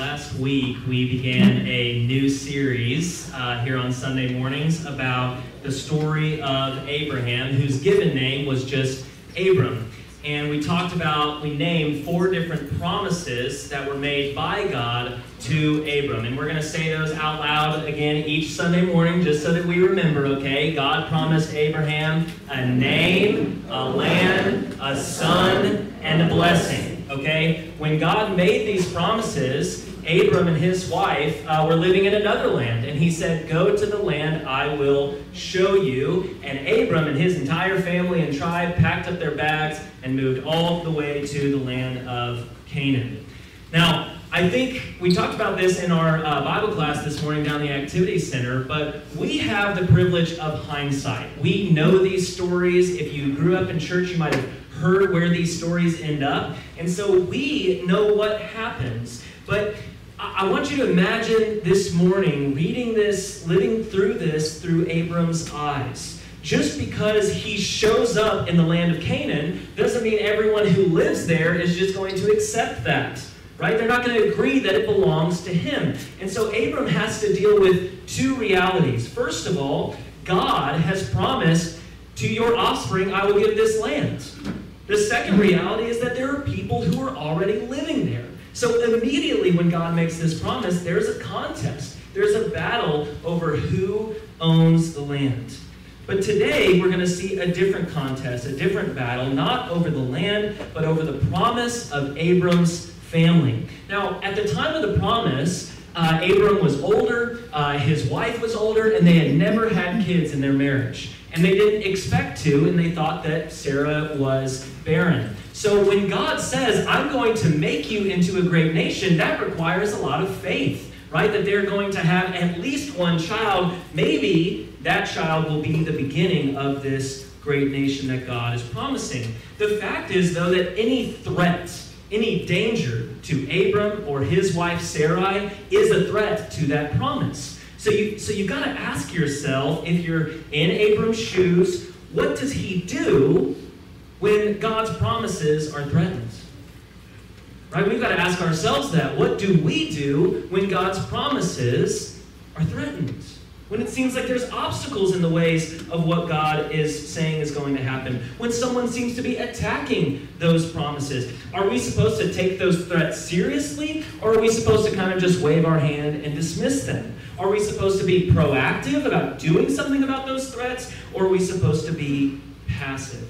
Last week, we began a new series uh, here on Sunday mornings about the story of Abraham, whose given name was just Abram. And we talked about, we named four different promises that were made by God to Abram. And we're going to say those out loud again each Sunday morning just so that we remember, okay? God promised Abraham a name, a land, a son, and a blessing, okay? When God made these promises, Abram and his wife uh, were living in another land, and he said, Go to the land I will show you. And Abram and his entire family and tribe packed up their bags and moved all the way to the land of Canaan. Now, I think we talked about this in our uh, Bible class this morning down the Activity Center, but we have the privilege of hindsight. We know these stories. If you grew up in church, you might have heard where these stories end up. And so we know what happens. But I want you to imagine this morning reading this, living through this through Abram's eyes. Just because he shows up in the land of Canaan doesn't mean everyone who lives there is just going to accept that. Right? They're not going to agree that it belongs to him. And so Abram has to deal with two realities. First of all, God has promised to your offspring, I will give this land. The second reality is that there are people who are already living there. So immediately when God makes this promise, there's a contest. There's a battle over who owns the land. But today we're going to see a different contest, a different battle, not over the land, but over the promise of Abram's family. Now, at the time of the promise, uh, Abram was older, uh, his wife was older, and they had never had kids in their marriage. And they didn't expect to, and they thought that Sarah was barren. So when God says, I'm going to make you into a great nation, that requires a lot of faith, right? That they're going to have at least one child. Maybe that child will be the beginning of this great nation that God is promising. The fact is, though, that any threat, any danger to Abram or his wife Sarai is a threat to that promise. So you so you've got to ask yourself if you're in Abram's shoes, what does he do when God's promises are threatened? Right? We've got to ask ourselves that. What do we do when God's promises are threatened? When it seems like there's obstacles in the ways of what God is saying is going to happen. When someone seems to be attacking those promises. Are we supposed to take those threats seriously? Or are we supposed to kind of just wave our hand and dismiss them? Are we supposed to be proactive about doing something about those threats? Or are we supposed to be passive?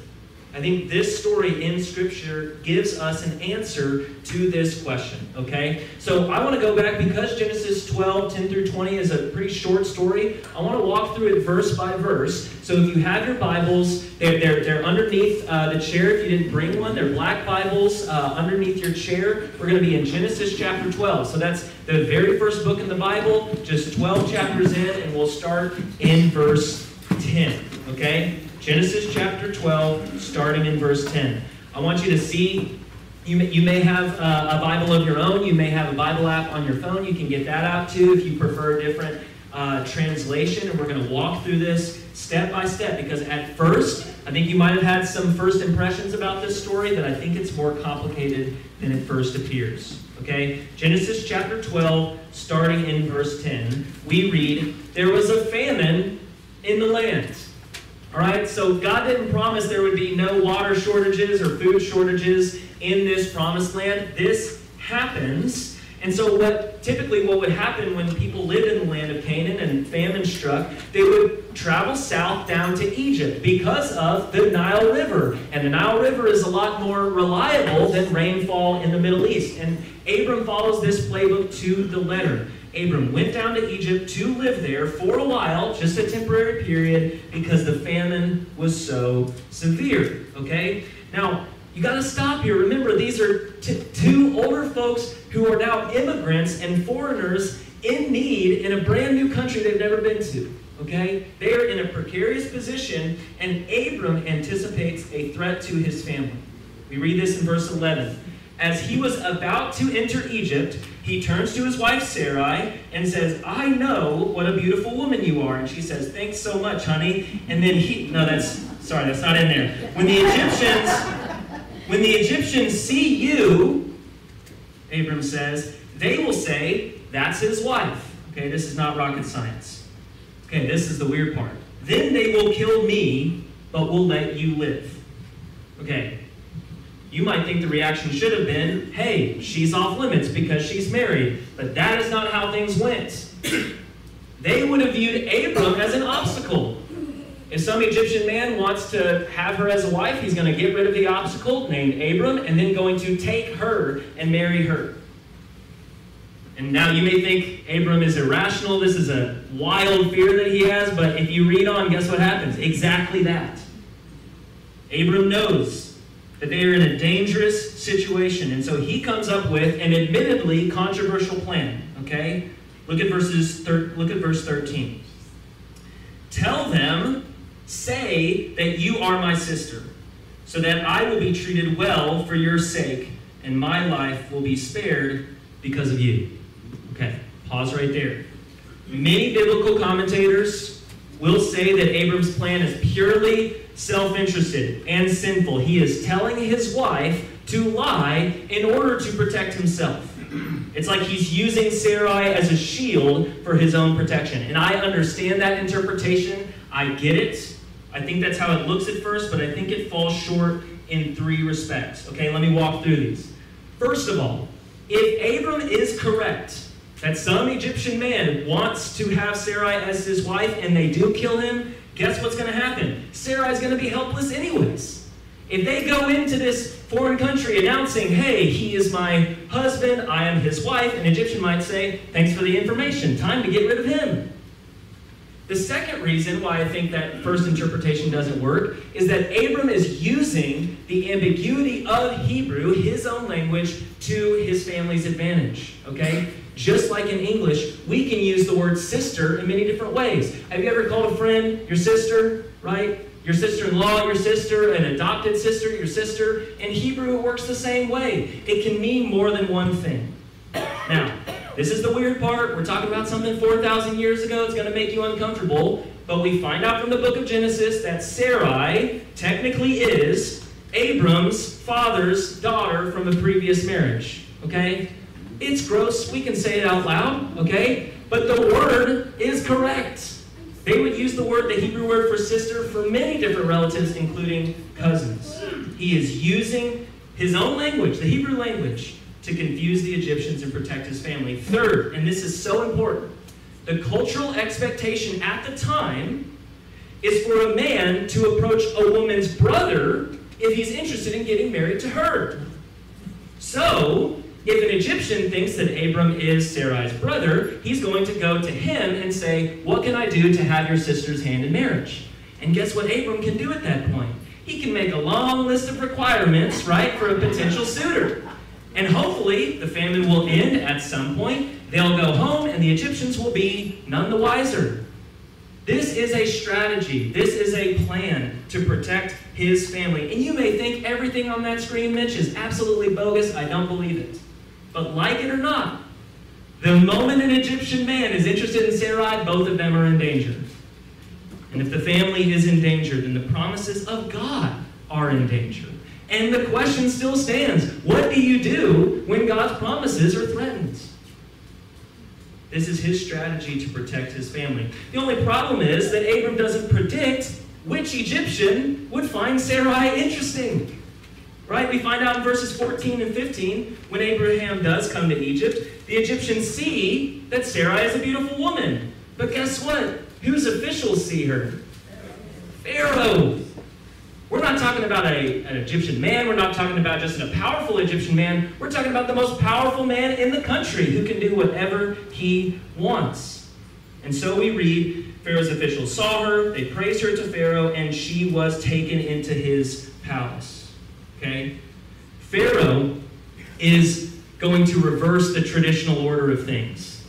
I think this story in Scripture gives us an answer to this question, okay? So I want to go back because Genesis 12, 10 through 20 is a pretty short story. I want to walk through it verse by verse. So if you have your Bibles, they're, they're, they're underneath uh, the chair. If you didn't bring one, they're black Bibles uh, underneath your chair. We're going to be in Genesis chapter 12. So that's the very first book in the Bible, just 12 chapters in, and we'll start in verse 10, okay? Genesis chapter 12, starting in verse 10. I want you to see, you may, you may have uh, a Bible of your own. You may have a Bible app on your phone. You can get that out too if you prefer a different uh, translation. And we're going to walk through this step by step because at first, I think you might have had some first impressions about this story that I think it's more complicated than it first appears. Okay? Genesis chapter 12, starting in verse 10, we read, There was a famine in the land. All right, so God didn't promise there would be no water shortages or food shortages in this promised land. This happens. And so what typically what would happen when people lived in the land of Canaan and famine struck, they would travel south down to Egypt because of the Nile River. And the Nile River is a lot more reliable than rainfall in the Middle East. And Abram follows this playbook to the letter. Abram went down to Egypt to live there for a while, just a temporary period, because the famine was so severe. Okay? Now, you got to stop here. Remember, these are two older folks who are now immigrants and foreigners in need in a brand new country they've never been to. Okay? They are in a precarious position, and Abram anticipates a threat to his family. We read this in verse 11. As he was about to enter Egypt, he turns to his wife Sarai and says, I know what a beautiful woman you are. And she says, Thanks so much, honey. And then he, no, that's, sorry, that's not in there. When the Egyptians, when the Egyptians see you, Abram says, they will say, That's his wife. Okay, this is not rocket science. Okay, this is the weird part. Then they will kill me, but will let you live. Okay, you might think the reaction should have been, hey, she's off limits because she's married. But that is not how things went. They would have viewed Abram as an obstacle. If some Egyptian man wants to have her as a wife, he's going to get rid of the obstacle named Abram and then going to take her and marry her. And now you may think Abram is irrational. This is a wild fear that he has. But if you read on, guess what happens? Exactly that. Abram knows that they are in a dangerous situation. And so he comes up with an admittedly controversial plan. Okay? Look at verses look at verse 13. Tell them, say that you are my sister, so that I will be treated well for your sake, and my life will be spared because of you. Okay, pause right there. Many biblical commentators will say that Abram's plan is purely self interested and sinful. He is telling his wife to lie in order to protect himself. It's like he's using Sarai as a shield for his own protection. And I understand that interpretation. I get it. I think that's how it looks at first, but I think it falls short in three respects. Okay, let me walk through these. First of all, if Abram is correct that some Egyptian man wants to have Sarai as his wife and they do kill him, guess what's going to happen? Sarai is going to be helpless anyways. If they go into this foreign country announcing, hey, he is my husband, I am his wife, an Egyptian might say, thanks for the information, time to get rid of him. The second reason why I think that first interpretation doesn't work is that Abram is using the ambiguity of Hebrew, his own language, to his family's advantage. Okay? Just like in English, we can use the word sister in many different ways. Have you ever called a friend your sister, right? Your sister in law, your sister, an adopted sister, your sister. In Hebrew, it works the same way. It can mean more than one thing. Now, this is the weird part. We're talking about something 4,000 years ago. It's going to make you uncomfortable. But we find out from the book of Genesis that Sarai technically is Abram's father's daughter from a previous marriage. Okay? It's gross. We can say it out loud. Okay? But the word is correct. They would use the word, the Hebrew word for sister, for many different relatives, including cousins. He is using his own language, the Hebrew language, to confuse the Egyptians and protect his family. Third, and this is so important, the cultural expectation at the time is for a man to approach a woman's brother if he's interested in getting married to her. So, if an Egyptian thinks that Abram is Sarai's brother, he's going to go to him and say, What can I do to have your sister's hand in marriage? And guess what Abram can do at that point? He can make a long list of requirements, right, for a potential suitor. And hopefully, the famine will end at some point. They'll go home, and the Egyptians will be none the wiser. This is a strategy. This is a plan to protect his family. And you may think everything on that screen, Mitch, is absolutely bogus. I don't believe it. But like it or not, the moment an Egyptian man is interested in Sarai, both of them are in danger. And if the family is in danger, then the promises of God are in danger. And the question still stands what do you do when God's promises are threatened? This is his strategy to protect his family. The only problem is that Abram doesn't predict which Egyptian would find Sarai interesting. Right? We find out in verses 14 and 15, when Abraham does come to Egypt, the Egyptians see that Sarai is a beautiful woman. But guess what? Whose officials see her? Pharaoh. We're not talking about a, an Egyptian man. We're not talking about just a powerful Egyptian man. We're talking about the most powerful man in the country who can do whatever he wants. And so we read Pharaoh's officials saw her, they praised her to Pharaoh, and she was taken into his palace. Okay? Pharaoh is going to reverse the traditional order of things.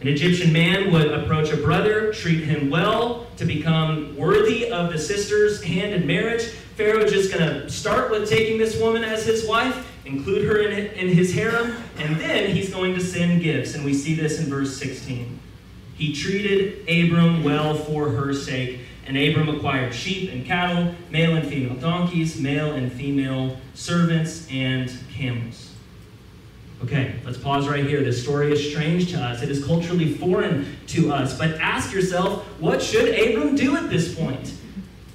An Egyptian man would approach a brother, treat him well to become worthy of the sister's hand in marriage. Pharaoh is just going to start with taking this woman as his wife, include her in, in his harem, and then he's going to send gifts. And we see this in verse 16. He treated Abram well for her sake and Abram acquired sheep and cattle, male and female donkeys, male and female servants, and camels. Okay, let's pause right here. This story is strange to us. It is culturally foreign to us. But ask yourself, what should Abram do at this point?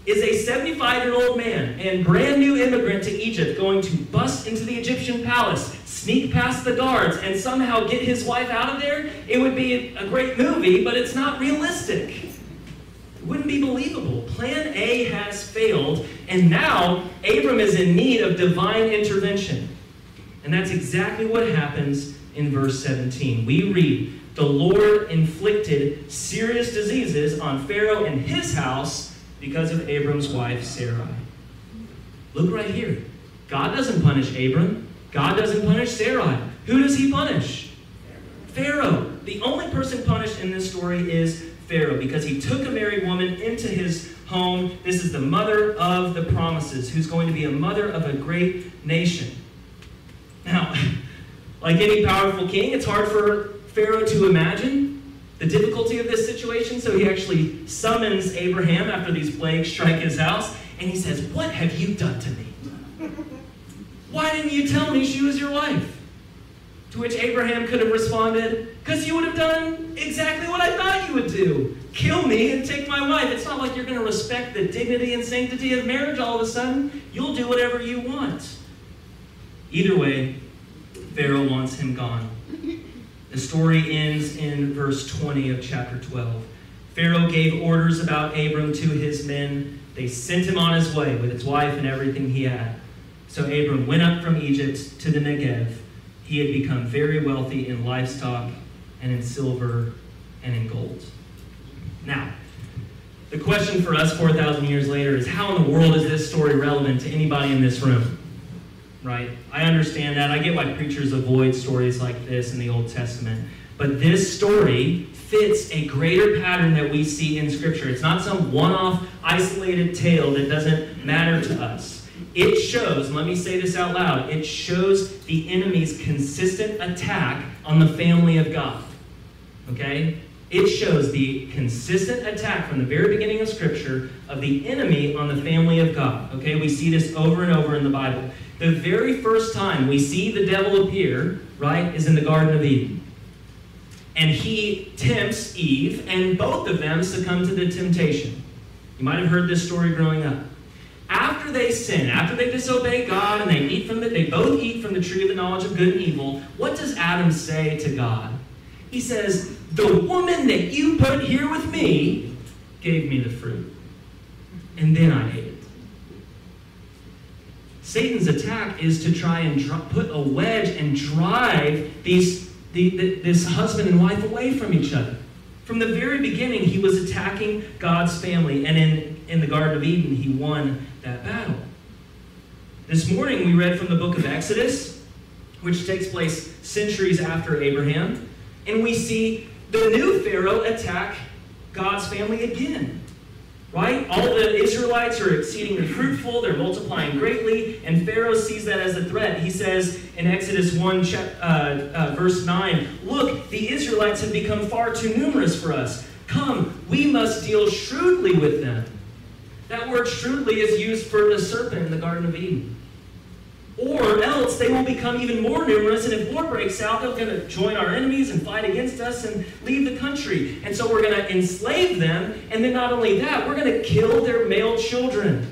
Is a 75 year old man and brand new immigrant to Egypt going to bust into the Egyptian palace, sneak past the guards, and somehow get his wife out of there? It would be a great movie, but it's not realistic. Wouldn't be believable. Plan A has failed, and now Abram is in need of divine intervention. And that's exactly what happens in verse 17. We read, The Lord inflicted serious diseases on Pharaoh and his house because of Abram's wife, Sarai. Look right here. God doesn't punish Abram. God doesn't punish Sarai. Who does he punish? Pharaoh. The only person punished in this story is Pharaoh because he took a married woman into his home. This is the mother of the promises, who's going to be a mother of a great nation. Now, like any powerful king, it's hard for Pharaoh to imagine the difficulty of this situation, so he actually summons Abraham after these plagues strike his house, and he says, What have you done to me? Why didn't you tell me she was your wife? To which Abraham could have responded, Because you would have done exactly what I thought you would do kill me and take my wife. It's not like you're going to respect the dignity and sanctity of marriage all of a sudden. You'll do whatever you want. Either way, Pharaoh wants him gone. The story ends in verse 20 of chapter 12. Pharaoh gave orders about Abram to his men. They sent him on his way with his wife and everything he had. So Abram went up from Egypt to the Negev. He had become very wealthy in livestock and in silver and in gold. Now, the question for us 4,000 years later is how in the world is this story relevant to anybody in this room? right? I understand that. I get why preachers avoid stories like this in the Old Testament. But this story fits a greater pattern that we see in Scripture. It's not some one off, isolated tale that doesn't matter to us. It shows, let me say this out loud, it shows the enemy's consistent attack on the family of God. Okay? It shows the consistent attack from the very beginning of Scripture of the enemy on the family of God. Okay? We see this over and over in the Bible. The very first time we see the devil appear, right, is in the Garden of Eden. And he tempts Eve, and both of them succumb to the temptation. You might have heard this story growing up. After they sin, after they disobey God and they eat from the, they both eat from the tree of the knowledge of good and evil, what does Adam say to God? He says, The woman that you put here with me gave me the fruit. And then I ate it. Satan's attack is to try and dr- put a wedge and drive these, the, the, this husband and wife away from each other. From the very beginning, he was attacking God's family, and in, in the Garden of Eden, he won that battle. This morning, we read from the book of Exodus, which takes place centuries after Abraham, and we see the new Pharaoh attack God's family again right? All the Israelites are exceedingly fruitful, they're multiplying greatly, and Pharaoh sees that as a threat. He says in Exodus 1, uh, uh, verse 9, Look, the Israelites have become far too numerous for us. Come, we must deal shrewdly with them. That word shrewdly is used for the serpent in the Garden of Eden. Or else they will become even more numerous, and if war breaks out, they're going to join our enemies and fight against us and leave the country. And so we're going to enslave them, and then not only that, we're going to kill their male children.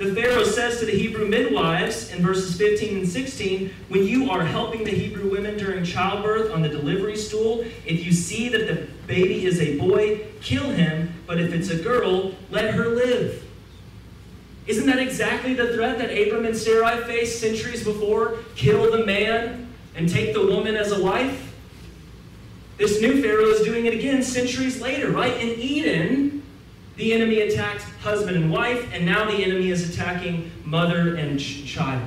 The Pharaoh says to the Hebrew midwives in verses 15 and 16 when you are helping the Hebrew women during childbirth on the delivery stool, if you see that the baby is a boy, kill him, but if it's a girl, let her live. Isn't that exactly the threat that Abram and Sarai faced centuries before? Kill the man and take the woman as a wife? This new Pharaoh is doing it again centuries later, right? In Eden, the enemy attacked husband and wife, and now the enemy is attacking mother and ch- child.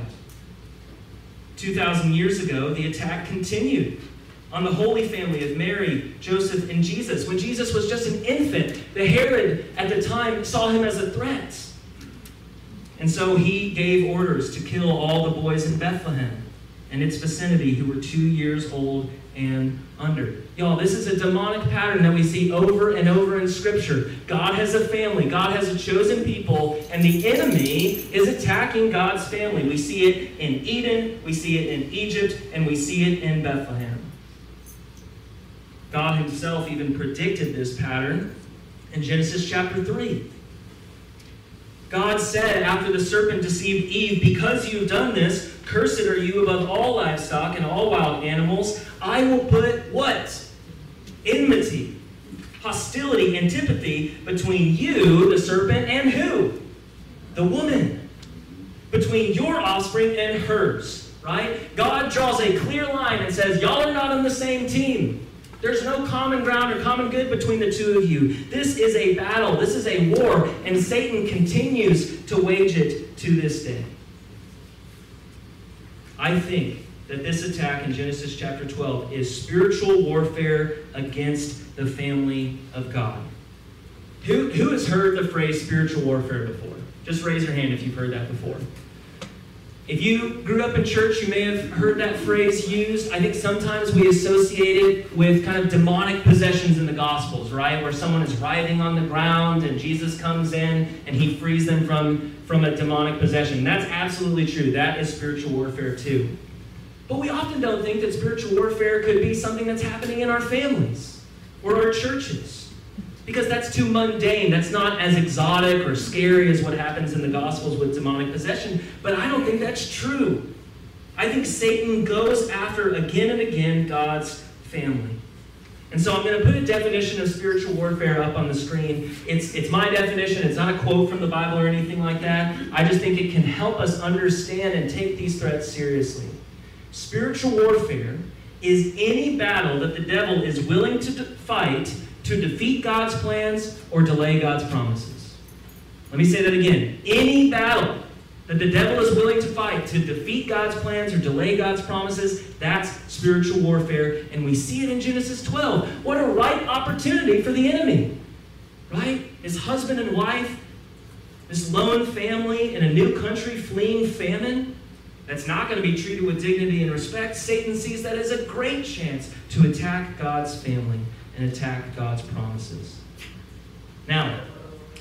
2,000 years ago, the attack continued on the Holy Family of Mary, Joseph, and Jesus. When Jesus was just an infant, the Herod at the time saw him as a threat. And so he gave orders to kill all the boys in Bethlehem and its vicinity who were two years old and under. Y'all, this is a demonic pattern that we see over and over in Scripture. God has a family, God has a chosen people, and the enemy is attacking God's family. We see it in Eden, we see it in Egypt, and we see it in Bethlehem. God Himself even predicted this pattern in Genesis chapter 3. God said after the serpent deceived Eve, Because you've done this, cursed are you above all livestock and all wild animals. I will put what? Enmity, hostility, antipathy between you, the serpent, and who? The woman. Between your offspring and hers, right? God draws a clear line and says, Y'all are not on the same team. There's no common ground or common good between the two of you. This is a battle, this is a war, and Satan continues to wage it to this day. I think that this attack in Genesis chapter 12 is spiritual warfare against the family of God. Who, who has heard the phrase spiritual warfare before? Just raise your hand if you've heard that before. If you grew up in church, you may have heard that phrase used. I think sometimes we associate it with kind of demonic possessions in the Gospels, right? Where someone is writhing on the ground and Jesus comes in and he frees them from, from a demonic possession. That's absolutely true. That is spiritual warfare too. But we often don't think that spiritual warfare could be something that's happening in our families or our churches because that's too mundane. That's not as exotic or scary as what happens in the Gospels with demonic possession. But I don't think that's true. I think Satan goes after again and again God's family. And so I'm going to put a definition of spiritual warfare up on the screen. It's, it's my definition. It's not a quote from the Bible or anything like that. I just think it can help us understand and take these threats seriously. Spiritual warfare is any battle that the devil is willing to fight to defeat God's plans or delay God's promises. Let me say that again. Any battle that the devil is willing to fight to defeat God's plans or delay God's promises, that's spiritual warfare. And we see it in Genesis 12. What a right opportunity for the enemy, right? His husband and wife, this lone family in a new country fleeing famine that's not going to be treated with dignity and respect. Satan sees that as a great chance to attack God's family and attack God's promises. Now,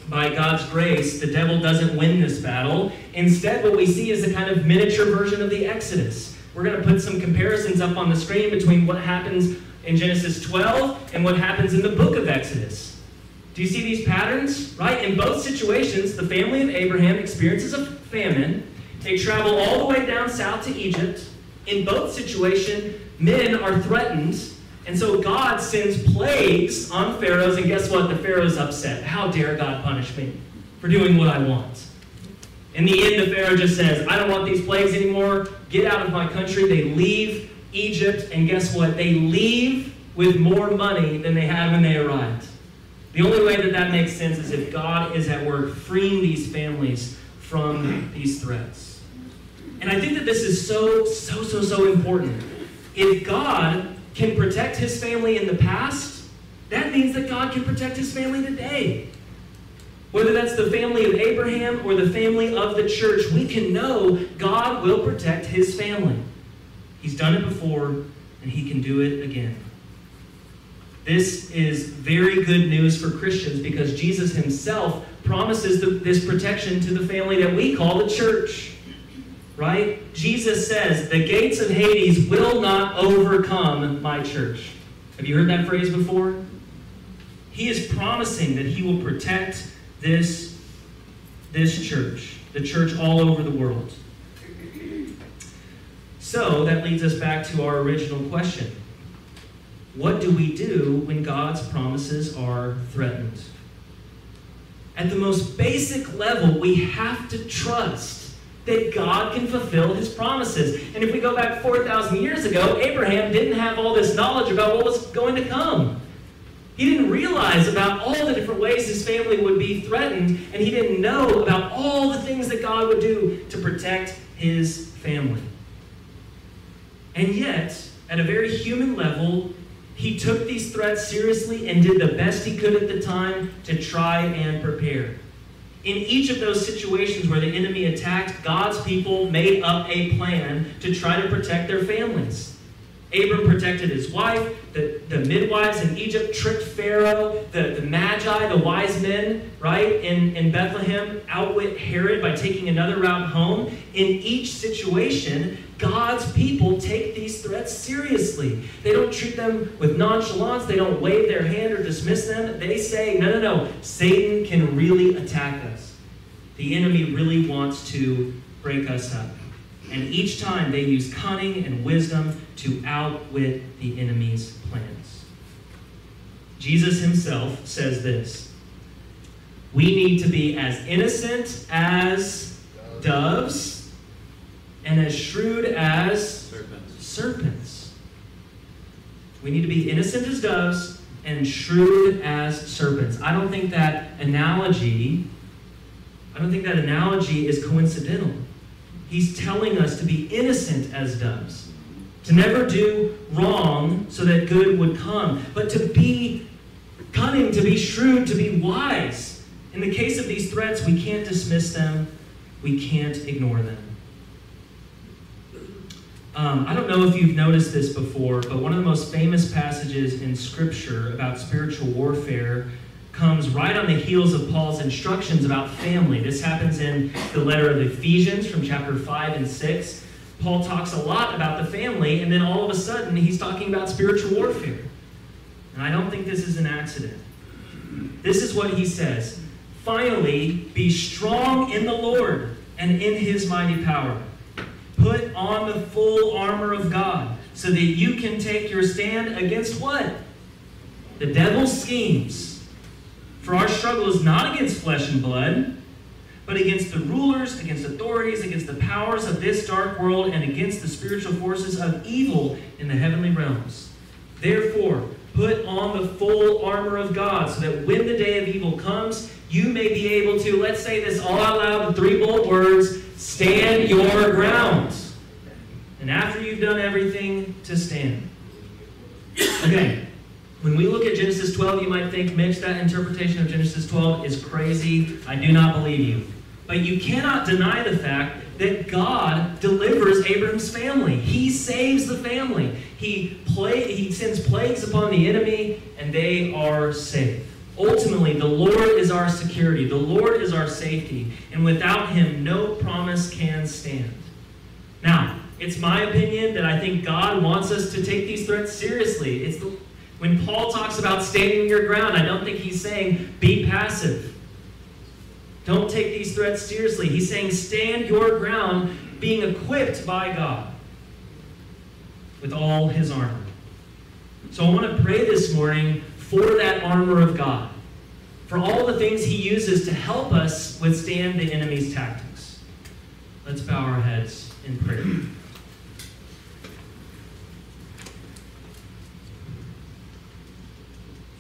by God's grace, the devil doesn't win this battle. Instead, what we see is a kind of miniature version of the Exodus. We're going to put some comparisons up on the screen between what happens in Genesis 12 and what happens in the book of Exodus. Do you see these patterns? Right? In both situations, the family of Abraham experiences a famine. They travel all the way down south to Egypt. In both situations, men are threatened and so God sends plagues on Pharaohs, and guess what? The Pharaoh's upset. How dare God punish me for doing what I want? In the end, the Pharaoh just says, I don't want these plagues anymore. Get out of my country. They leave Egypt, and guess what? They leave with more money than they had when they arrived. The only way that that makes sense is if God is at work freeing these families from these threats. And I think that this is so, so, so, so important. If God can protect his family in the past, that means that God can protect his family today. Whether that's the family of Abraham or the family of the church, we can know God will protect his family. He's done it before, and he can do it again. This is very good news for Christians because Jesus himself promises the, this protection to the family that we call the church right? Jesus says, the gates of Hades will not overcome my church. Have you heard that phrase before? He is promising that he will protect this, this church, the church all over the world. So that leads us back to our original question. What do we do when God's promises are threatened? At the most basic level, we have to trust that God can fulfill his promises. And if we go back 4,000 years ago, Abraham didn't have all this knowledge about what was going to come. He didn't realize about all the different ways his family would be threatened, and he didn't know about all the things that God would do to protect his family. And yet, at a very human level, he took these threats seriously and did the best he could at the time to try and prepare. In each of those situations where the enemy attacked, God's people made up a plan to try to protect their families. Abram protected his wife. The, the midwives in Egypt tricked Pharaoh. The, the Magi, the wise men, right, in, in Bethlehem, outwit Herod by taking another route home. In each situation, God's people take these threats seriously. They don't treat them with nonchalance. They don't wave their hand or dismiss them. They say, no, no, no, Satan can really attack us. The enemy really wants to break us up. And each time they use cunning and wisdom to outwit the enemy's plans. Jesus himself says this We need to be as innocent as doves and as shrewd as Serpents. serpents. We need to be innocent as doves and shrewd as serpents. I don't think that analogy I don't think that analogy is coincidental. He's telling us to be innocent as doves, to never do wrong so that good would come, but to be cunning, to be shrewd, to be wise. In the case of these threats, we can't dismiss them, we can't ignore them. Um, I don't know if you've noticed this before, but one of the most famous passages in Scripture about spiritual warfare comes right on the heels of Paul's instructions about family. This happens in the letter of Ephesians from chapter 5 and 6. Paul talks a lot about the family, and then all of a sudden he's talking about spiritual warfare. And I don't think this is an accident. This is what he says Finally, be strong in the Lord and in his mighty power. Put on the full armor of God so that you can take your stand against what? The devil's schemes. For our struggle is not against flesh and blood, but against the rulers, against authorities, against the powers of this dark world, and against the spiritual forces of evil in the heavenly realms. Therefore, put on the full armor of God, so that when the day of evil comes, you may be able to, let's say this all out loud, the three bold words stand your ground. And after you've done everything, to stand. Okay. When we look at Genesis 12, you might think, Mitch, that interpretation of Genesis 12 is crazy. I do not believe you. But you cannot deny the fact that God delivers Abraham's family. He saves the family. He, play, he sends plagues upon the enemy, and they are safe. Ultimately, the Lord is our security, the Lord is our safety, and without Him, no promise can stand. Now, it's my opinion that I think God wants us to take these threats seriously. It's the, when Paul talks about standing your ground, I don't think he's saying be passive. Don't take these threats seriously. He's saying stand your ground, being equipped by God with all his armor. So I want to pray this morning for that armor of God, for all the things he uses to help us withstand the enemy's tactics. Let's bow our heads in prayer.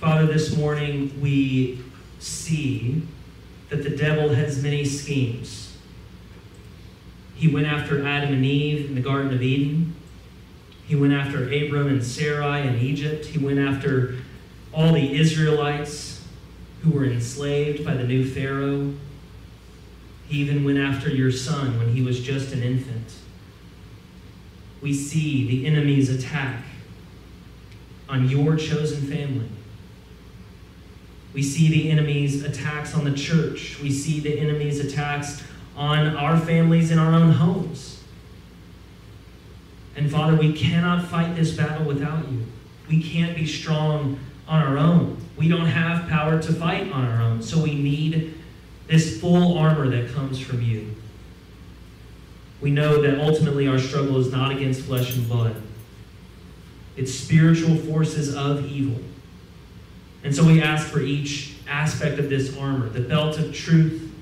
Father, this morning we see that the devil has many schemes. He went after Adam and Eve in the Garden of Eden. He went after Abram and Sarai in Egypt. He went after all the Israelites who were enslaved by the new Pharaoh. He even went after your son when he was just an infant. We see the enemy's attack on your chosen family. We see the enemy's attacks on the church. We see the enemy's attacks on our families in our own homes. And Father, we cannot fight this battle without you. We can't be strong on our own. We don't have power to fight on our own. So we need this full armor that comes from you. We know that ultimately our struggle is not against flesh and blood, it's spiritual forces of evil. And so we ask for each aspect of this armor the belt of truth,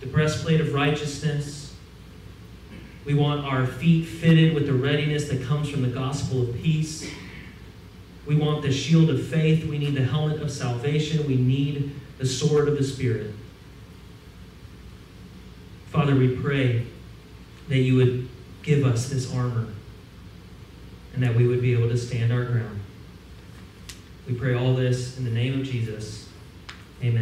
the breastplate of righteousness. We want our feet fitted with the readiness that comes from the gospel of peace. We want the shield of faith. We need the helmet of salvation. We need the sword of the Spirit. Father, we pray that you would give us this armor and that we would be able to stand our ground. We pray all this in the name of Jesus. Amen.